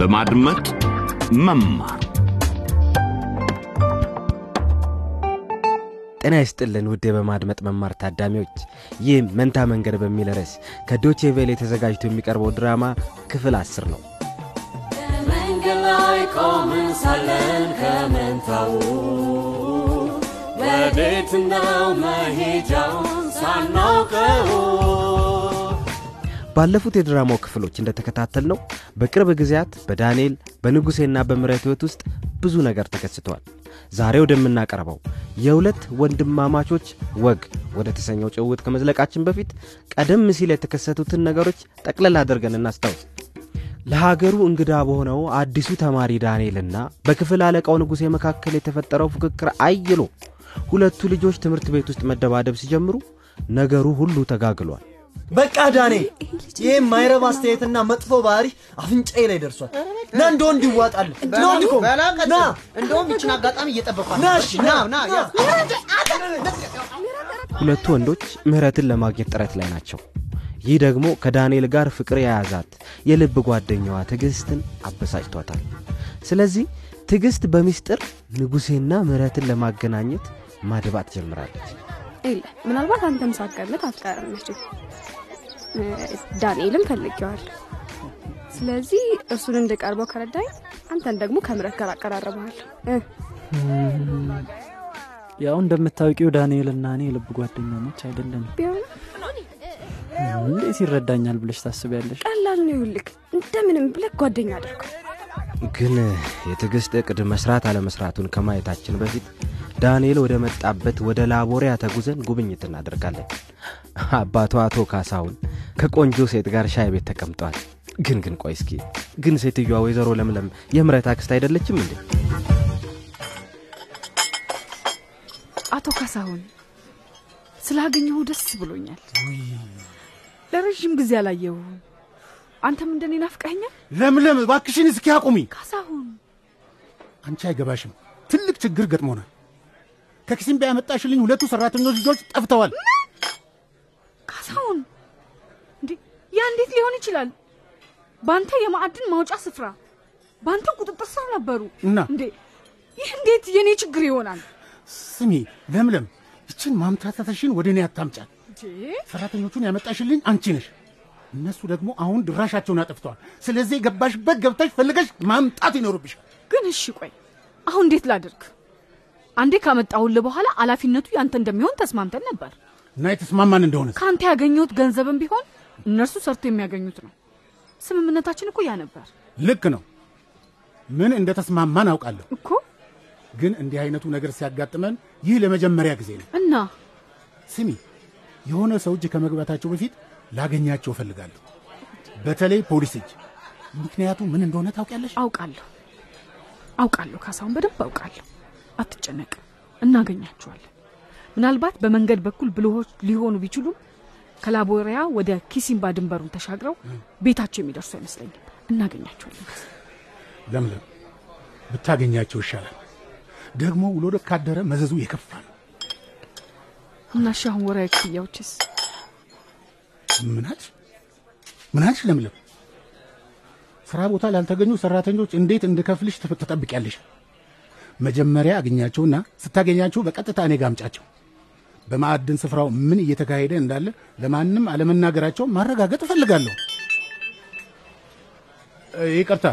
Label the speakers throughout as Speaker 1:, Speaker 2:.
Speaker 1: በማድመጥ መማር።
Speaker 2: ጤና ይስጥልን ውድ በማድመጥ መማር ታዳሚዎች ይህ መንታ መንገድ በሚል ርዕስ ከዶቼ ቬሌ ተዘጋጅቶ የሚቀርበው ድራማ ክፍል አስር ነው።
Speaker 3: መንገድ ላይ ቆምን ሳለን ከመንታው ወዴት ነው መሄጃውን ሳናውቀው
Speaker 2: ባለፉት የድራማው ክፍሎች እንደተከታተል ነው በቅርብ ጊዜያት በዳንኤል በንጉሴና በምረት ሕይወት ውስጥ ብዙ ነገር ተከስተዋል ዛሬ ወደምናቀርበው የሁለት ወንድማማቾች ወግ ወደ ተሰኘው ጭውውት ከመዝለቃችን በፊት ቀደም ሲል የተከሰቱትን ነገሮች ጠቅለል አድርገን እናስታውስ። ለሀገሩ እንግዳ በሆነው አዲሱ ተማሪ ዳንኤልና በክፍል አለቃው ንጉሴ መካከል የተፈጠረው ፉክክር አይሎ ሁለቱ ልጆች ትምህርት ቤት ውስጥ መደባደብ ሲጀምሩ ነገሩ ሁሉ ተጋግሏል
Speaker 4: በቃ ዳኔ ይህ ማይረብ አስተያየትና መጥፎ ባህሪ አፍንጫዬ ላይ ደርሷል። ና እንደ ወንድ ይዋጣል ወንድ ኮም ና
Speaker 5: እንደውም ይችን አጋጣሚ እየጠበኳት
Speaker 4: ና
Speaker 2: ሁለቱ ወንዶች ምህረትን ለማግኘት ጥረት ላይ ናቸው። ይህ ደግሞ ከዳንኤል ጋር ፍቅር የያዛት የልብ ጓደኛዋ ትዕግስትን አበሳጭቷታል። ስለዚህ ትዕግስት በሚስጥር ንጉሴና ምህረትን ለማገናኘት ማድባት ጀምራለች።
Speaker 6: ምናልባት አንተም ሳትገምት አትቀርም ዳንኤልም ፈልጌዋል ስለዚህ እሱን እንድቀርበው ከረዳኝ አንተን ደግሞ ከምረት ጋር አቀራረበሃል
Speaker 7: ያው እንደምታውቂው ዳንኤልና እኔ የልብ ጓደኛሞች አይደለም እንዴት ይረዳኛል ብለሽ ታስቢያለሽ?
Speaker 6: ቀላል ነው ይውልክ እንደምንም ብለህ ጓደኛ አድርገው።
Speaker 2: ግን የትዕግስት እቅድ መስራት አለመስራቱን ከማየታችን በፊት ዳንኤል ወደ መጣበት ወደ ላቦሪያ ተጉዘን ጉብኝት እናደርጋለን። አባቱ አቶ ካሳሁን ከቆንጆ ሴት ጋር ሻይ ቤት ተቀምጠዋል ግን ግን ቆይ እስኪ ግን ሴትዮዋ ወይዘሮ ለምለም የምረት አክስት አይደለችም እንዴ
Speaker 8: አቶ ካሳሁን ስላገኘሁ ደስ ብሎኛል ለረዥም ጊዜ አላየሁ አንተም እንደኔ ናፍቀኸኛል
Speaker 9: ለምለም እባክሽን እስኪ አቁሚ።
Speaker 8: ካሳሁን
Speaker 9: አንቺ አይገባሽም። ትልቅ ችግር ገጥሞናል። ከኪሲምባ ያመጣሽልኝ ሁለቱ ሰራተኞች ልጆች ጠፍተዋል።
Speaker 8: ካሳሁን ያ እንዴት ሊሆን ይችላል በአንተ የማዕድን ማውጫ ስፍራ በአንተ ቁጥጥር ስር ነበሩ
Speaker 9: እና
Speaker 8: እንዴ ይህ እንዴት የእኔ ችግር ይሆናል
Speaker 9: ስሚ ለምለም፣ ይችን ማምታታተሽን ወደ እኔ አታምጫል። ሰራተኞቹን ያመጣሽልኝ አንቺ ነሽ። እነሱ ደግሞ አሁን ድራሻቸውን አጥፍተዋል። ስለዚህ የገባሽበት ገብተሽ ፈልገሽ ማምጣት ይኖርብሻል።
Speaker 8: ግን እሺ ቆይ አሁን እንዴት ላድርግ አንዴ ካመጣሁልህ በኋላ ኃላፊነቱ ያንተ እንደሚሆን ተስማምተን ነበር
Speaker 9: እና የተስማማን እንደሆነ
Speaker 8: ከአንተ ያገኘሁት ገንዘብም ቢሆን እነርሱ ሰርቶ የሚያገኙት ነው ስምምነታችን እኮ ያ ነበር
Speaker 9: ልክ ነው። ምን እንደ ተስማማን አውቃለሁ።
Speaker 8: እኮ
Speaker 9: ግን እንዲህ አይነቱ ነገር ሲያጋጥመን ይህ ለመጀመሪያ ጊዜ ነው።
Speaker 8: እና
Speaker 9: ስሚ፣ የሆነ ሰው እጅ ከመግባታቸው በፊት ላገኛቸው እፈልጋለሁ። በተለይ ፖሊስ እጅ። ምክንያቱ ምን እንደሆነ ታውቂያለሽ?
Speaker 8: አውቃለሁ አውቃለሁ ካሳሁን በደንብ አውቃለሁ አትጨነቅ እናገኛቸዋለን ምናልባት በመንገድ በኩል ብልሆች ሊሆኑ ቢችሉም ከላቦሪያ ወደ ኪሲምባ ድንበሩን ተሻግረው ቤታቸው የሚደርሱ አይመስለኝም እናገኛቸዋለን
Speaker 9: ለምለም ብታገኛቸው ይሻላል። ደግሞ ውሎ ካደረ መዘዙ የከፋ ነው።
Speaker 8: እና እሺ አሁን ክፍያዎችስ
Speaker 9: ምናች ምናች ለምለም ስራ ቦታ ላልተገኙ ሰራተኞች እንዴት እንድከፍልሽ ትጠብቂያለሽ? መጀመሪያ አግኛቸውና ስታገኛቸው በቀጥታ እኔ ጋ አምጫቸው። በማዕድን ስፍራው ምን እየተካሄደ እንዳለ ለማንም አለመናገራቸው ማረጋገጥ እፈልጋለሁ። ይቅርታ፣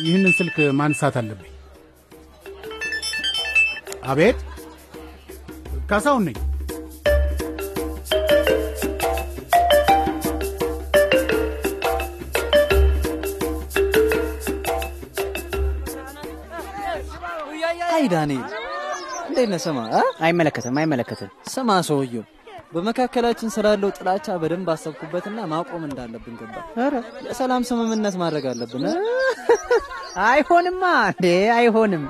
Speaker 9: ይህንን ስልክ ማንሳት አለብኝ። አቤት፣ ካሳሁን ነኝ።
Speaker 7: አይ ዳንኤል እንዴት ነህ? ስማ?
Speaker 5: አይመለከትም አይመለከትም።
Speaker 7: ስማ ሰውየው በመካከላችን ስላለው ጥላቻ በደንብ አሰብኩበትና ማቆም እንዳለብን ገባ የሰላም ስምምነት ማድረግ አለብን?
Speaker 5: አይሆንማ እንዴ? አይሆንም።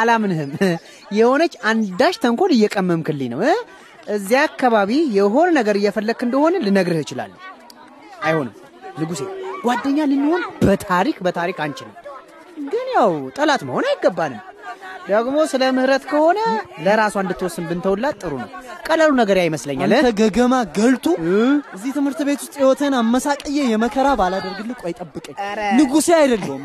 Speaker 5: አላምንህም። የሆነች አንዳች ተንኮል እየቀመምክልኝ ነው? እዚያ አካባቢ የሆነ ነገር እየፈለክ እንደሆነ ልነግርህ እችላለሁ። አይሆንም። ንጉሴ ጓደኛ ልንሆን በታሪክ በታሪክ አንችልም። ግን ያው ጠላት መሆን አይገባንም ደግሞ ስለ ምህረት ከሆነ ለራሷ እንድትወስን ብንተውላት ጥሩ ነው ቀላሉ ነገር ያ ይመስለኛል?
Speaker 7: አንተ ገገማ ገልቱ እዚህ ትምህርት ቤት ውስጥ ህይወትን አመሳቅዬ የመከራ ባላደርግልህ ቆይ ጠብቀኝ። ንጉሴ አይደለሁም።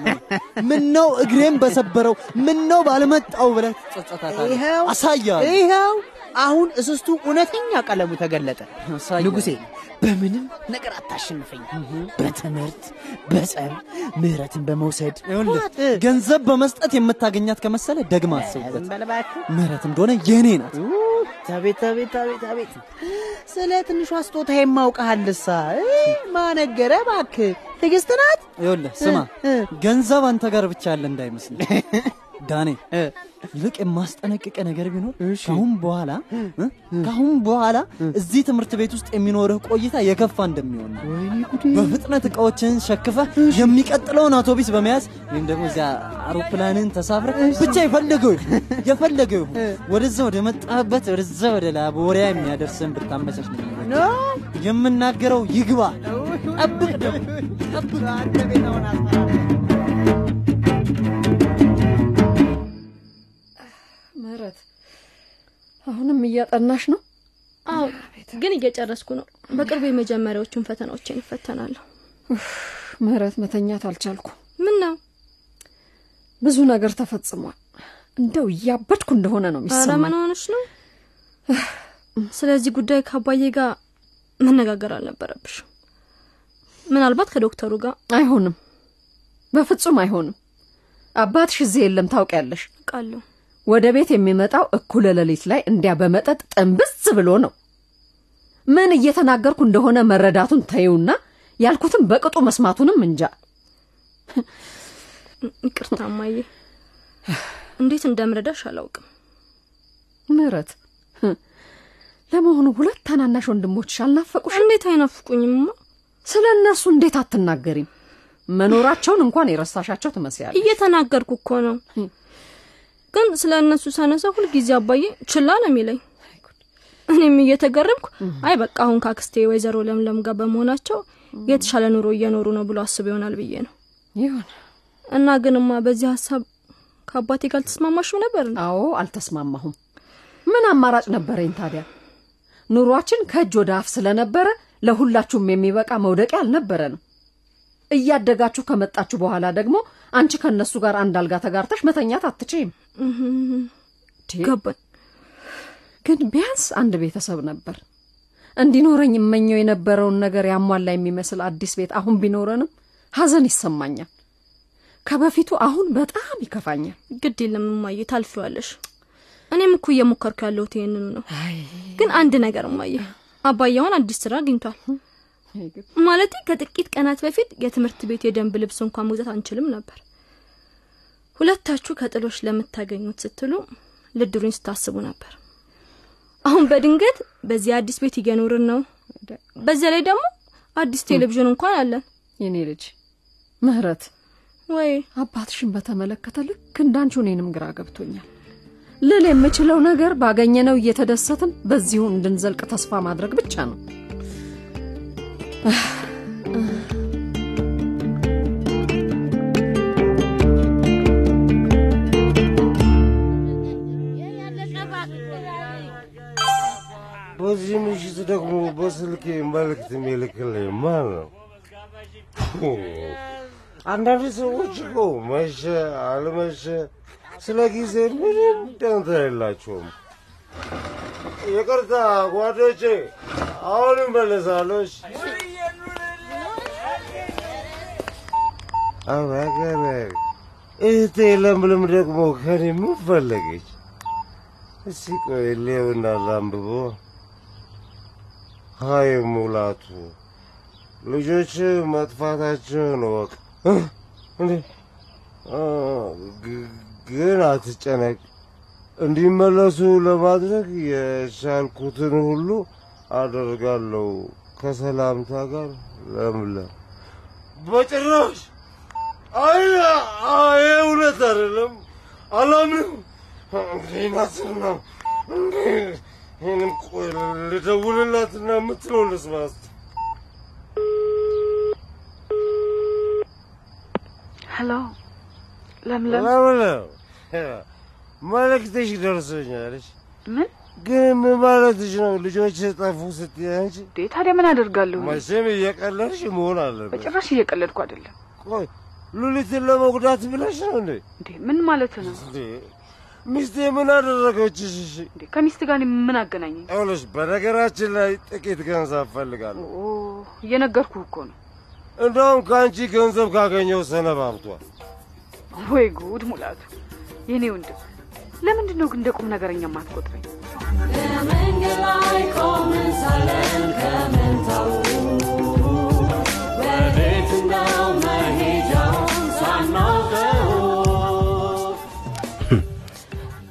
Speaker 7: ምን ነው እግሬን በሰበረው ምን ነው ባልመጣው ብለህ ትጸጸታታለህ። አሳያለሁ።
Speaker 5: ይኸው አሁን እስስቱ እውነተኛ ቀለሙ ተገለጠ። ንጉሴ በምንም ነገር አታሸንፈኝ። በትምህርት በጸብ ምህረትን በመውሰድ
Speaker 7: ገንዘብ በመስጠት የምታገኛት ከመሰለ ደግማ አስብበት። ምህረት እንደሆነ የኔ ናት።
Speaker 5: አቤት አቤት አቤት አቤት ስለ ትንሿ ስጦታ የማውቀሃልሳ ማነገረ እባክህ ትዕግስት ናት።
Speaker 7: ይኸውልህ ስማ፣ ገንዘብ አንተ ጋር ብቻ ያለ እንዳይመስልህ ዳኔ። ይልቅ የማስጠነቅቀ ነገር ቢኖር ካሁን በኋላ? ካሁን በኋላ እዚህ ትምህርት ቤት ውስጥ የሚኖርህ ቆይታ የከፋ እንደሚሆን በፍጥነት እቃዎችን ሸክፈህ የሚቀጥለውን አውቶቢስ በመያዝ ወይም ደግሞ እዚያ አውሮፕላንን ተሳፍረ ብቻ የፈለገው የፈለገው ወደዛ ወደ መጣህበት ወደዛ ወደ ላቦሪያ የሚያደርስን ብታመቻች ነው የምናገረው ይግባ። ጠብቅ ደግሞ ጠብቅ።
Speaker 10: አሁንም እያጠናሽ ነው?
Speaker 6: አዎ ግን እየጨረስኩ ነው። በቅርቡ የመጀመሪያዎቹን ፈተናዎችን እፈተናለሁ።
Speaker 10: ምህረት መተኛት አልቻልኩ።
Speaker 6: ምን ነው?
Speaker 10: ብዙ ነገር ተፈጽሟል። እንደው እያበድኩ እንደሆነ ነው
Speaker 6: ኧረ
Speaker 10: የሚሰማኝ።
Speaker 6: ምን ሆነሽ ነው? ስለዚህ ጉዳይ ከአባዬ ጋር መነጋገር አልነበረብሽም። ምናልባት ከዶክተሩ ጋር
Speaker 10: አይሆንም፣ በፍጹም አይሆንም። አባትሽ እዚህ የለም ታውቂያለሽ።
Speaker 6: ቃለሁ
Speaker 10: ወደ ቤት የሚመጣው እኩለ ሌሊት ላይ እንዲያ በመጠጥ ጥንብዝ ብሎ ነው። ምን እየተናገርኩ እንደሆነ መረዳቱን ተይውና ያልኩትን በቅጡ መስማቱንም እንጃ።
Speaker 6: ይቅርታ እማዬ፣ እንዴት እንደምረዳሽ አላውቅም።
Speaker 10: ምህረት ህ፣ ለመሆኑ ሁለት ታናናሽ ወንድሞችሽ አልናፈቁሽ?
Speaker 6: እንዴት አይናፍቁኝማ?
Speaker 10: ስለ እነርሱ እንዴት አትናገሪም? መኖራቸውን እንኳን የረሳሻቸው ትመስያለሽ።
Speaker 6: እየተናገርኩ እኮ ነው። ግን ስለ እነሱ ሳነሳ ሁልጊዜ አባዬ ችላ ነው የሚለኝ። እኔም እየተገረምኩ አይ በቃ አሁን ካክስቴ ወይዘሮ ለምለም ጋር በመሆናቸው የተሻለ ኑሮ እየኖሩ ነው ብሎ አስብ ይሆናል ብዬ ነው።
Speaker 10: ይሁን።
Speaker 6: እና ግንማ በዚህ ሀሳብ ከአባቴ ጋር አልተስማማሽም ነበር?
Speaker 10: አዎ አልተስማማሁም። ምን አማራጭ ነበረኝ ታዲያ? ኑሯችን ከእጅ ወደ አፍ ስለነበረ ለሁላችሁም የሚበቃ መውደቂያ አልነበረንም። እያደጋችሁ ከመጣችሁ በኋላ ደግሞ አንቺ ከእነሱ ጋር አንድ አልጋ ተጋርተሽ መተኛት አትችይም።
Speaker 6: ገባኝ።
Speaker 10: ግን ቢያንስ አንድ ቤተሰብ ነበር። እንዲኖረኝ እመኘው የነበረውን ነገር ያሟላ የሚመስል አዲስ ቤት አሁን ቢኖረንም ሐዘን ይሰማኛል። ከበፊቱ አሁን በጣም ይከፋኛል።
Speaker 6: ግድ የለም እማዬ፣ ታልፊዋለሽ። እኔም እኮ እየሞከርኩ ያለሁት ይህንኑ ነው። ግን አንድ ነገር እማዬ፣ አባዬ አሁን አዲስ ስራ አግኝቷል። ማለቴ ከጥቂት ቀናት በፊት የትምህርት ቤት የደንብ ልብስ እንኳን መግዛት አንችልም ነበር። ሁለታችሁ ከጥሎች ለምታገኙት ስትሉ ልድሩኝ ስታስቡ ነበር። አሁን በድንገት በዚህ አዲስ ቤት እየኖርን ነው። በዚያ ላይ ደግሞ አዲስ ቴሌቪዥን እንኳን አለን።
Speaker 10: የኔ ልጅ ምህረት፣
Speaker 6: ወይ
Speaker 10: አባትሽን በተመለከተ ልክ እንዳንቺ እኔንም ግራ ገብቶኛል። ልል የምችለው ነገር ባገኘነው እየተደሰትን በዚሁ እንድንዘልቅ ተስፋ ማድረግ ብቻ ነው።
Speaker 11: በዚህ ምሽት ደግሞ በስልኬ መልእክት የሚልክልኝ ማን ነው? አንዳንድ ሰዎች እኮ መሸ አልመሸ ስለ ጊዜ ምንም ደንታ የላቸውም። ይቅርታ ጓዶቼ፣ አሁን እመለሳለሁ። እሺ? አባገረ እህቴ ለምለም ደግሞ ከኔ ምን ፈለገች? እስቲ ቆይ ሌውና ላንብቦ። ሀይ ሙላቱ፣ ልጆች መጥፋታቸውን ግ- ግን አትጨነቅ። እንዲመለሱ ለማድረግ የቻልኩትን ሁሉ አደርጋለሁ። ከሰላምታ ጋር ለምለም። በጭራሽ አይ እውነት አይደለም፣ አላምንም። ናስር ነው ይህንም ቆይ ልደውልላትና የምትለው ልስማ እስኪ።
Speaker 8: ሄሎ ለምለም፣
Speaker 11: ለምለም መልእክትሽ ደርሶኛል።?
Speaker 8: ምን
Speaker 11: ግን ምን ማለትሽ ነው? ልጆች ጠፉ ስትይ አንቺ
Speaker 8: ታዲያ ምን አደርጋለሁ?
Speaker 11: መቼም እየቀለድሽ መሆን አለበት።
Speaker 8: በጭራሽ እየቀለድኩ አይደለም።
Speaker 11: ቆይ ሉሊትን ለመጉዳት ብለሽ ነው እንዴ?
Speaker 8: እንዴ ምን ማለት ነው?
Speaker 11: እንዴ ሚስቴ ምን አደረገችሽ? እሺ
Speaker 8: ከሚስት ጋር እኔ ምን አገናኘኝ?
Speaker 11: ይኸውልሽ፣ በነገራችን ላይ ጥቂት ገንዘብ እፈልጋለሁ።
Speaker 8: ኦ እየነገርኩህ እኮ ነው።
Speaker 11: እንደውም ከአንቺ ገንዘብ ካገኘው ሰነባብቷል።
Speaker 8: ወይ ጉድ ሙላቱ፣ የኔ ወንድም ለምንድን ነው ግን እንደ ቁም ነገረኛ ማትቆጥረኝ?
Speaker 3: በመንገድ ላይ ቆምን ሳለን ወዴት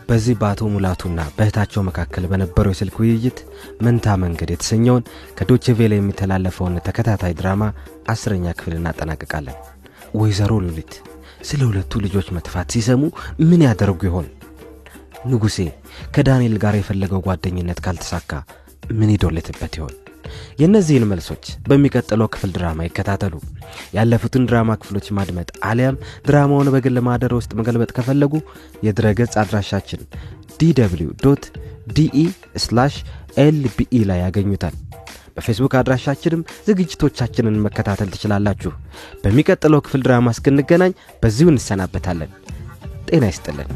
Speaker 2: በዚህ በአቶ ሙላቱና በእህታቸው መካከል በነበረው የስልክ ውይይት መንታ መንገድ የተሰኘውን ከዶቼ የሚተላለፈውን ተከታታይ ድራማ አስረኛ ክፍል እናጠናቅቃለን። ወይዘሮ ሉሊት ስለ ሁለቱ ልጆች መጥፋት ሲሰሙ ምን ያደርጉ ይሆን? ንጉሴ ከዳንኤል ጋር የፈለገው ጓደኝነት ካልተሳካ ምን ይዶለትበት ይሆን? የእነዚህን መልሶች በሚቀጥለው ክፍል ድራማ ይከታተሉ። ያለፉትን ድራማ ክፍሎች ማድመጥ አሊያም ድራማውን በግል ማህደር ውስጥ መገልበጥ ከፈለጉ የድረገጽ አድራሻችን dw dot de/lbe ላይ ያገኙታል። በፌስቡክ አድራሻችንም ዝግጅቶቻችንን መከታተል ትችላላችሁ። በሚቀጥለው ክፍል ድራማ እስክንገናኝ በዚሁ እንሰናበታለን። ጤና ይስጥልን።